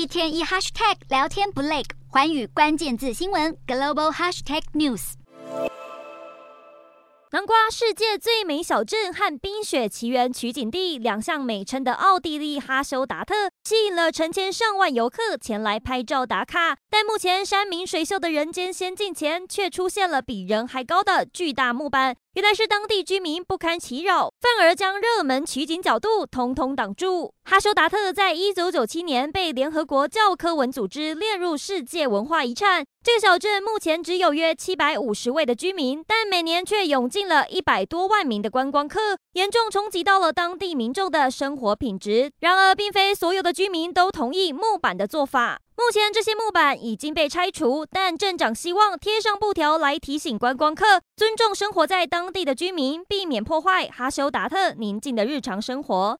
一天一 hashtag 聊天不累，环宇关键字新闻 global hashtag news。南瓜世界最美小镇和冰雪奇缘取景地两项美称的奥地利哈修达特，吸引了成千上万游客前来拍照打卡。但目前山明水秀的人间仙境前，却出现了比人还高的巨大木板。原来是当地居民不堪其扰，反而将热门取景角度通通挡住。哈修达特在一九九七年被联合国教科文组织列入世界文化遗产。这个小镇目前只有约七百五十位的居民，但每年却涌进了一百多万名的观光客，严重冲击到了当地民众的生活品质。然而，并非所有的居民都同意木板的做法。目前这些木板已经被拆除，但镇长希望贴上布条来提醒观光客尊重生活在当地的居民，避免破坏哈修达特宁静的日常生活。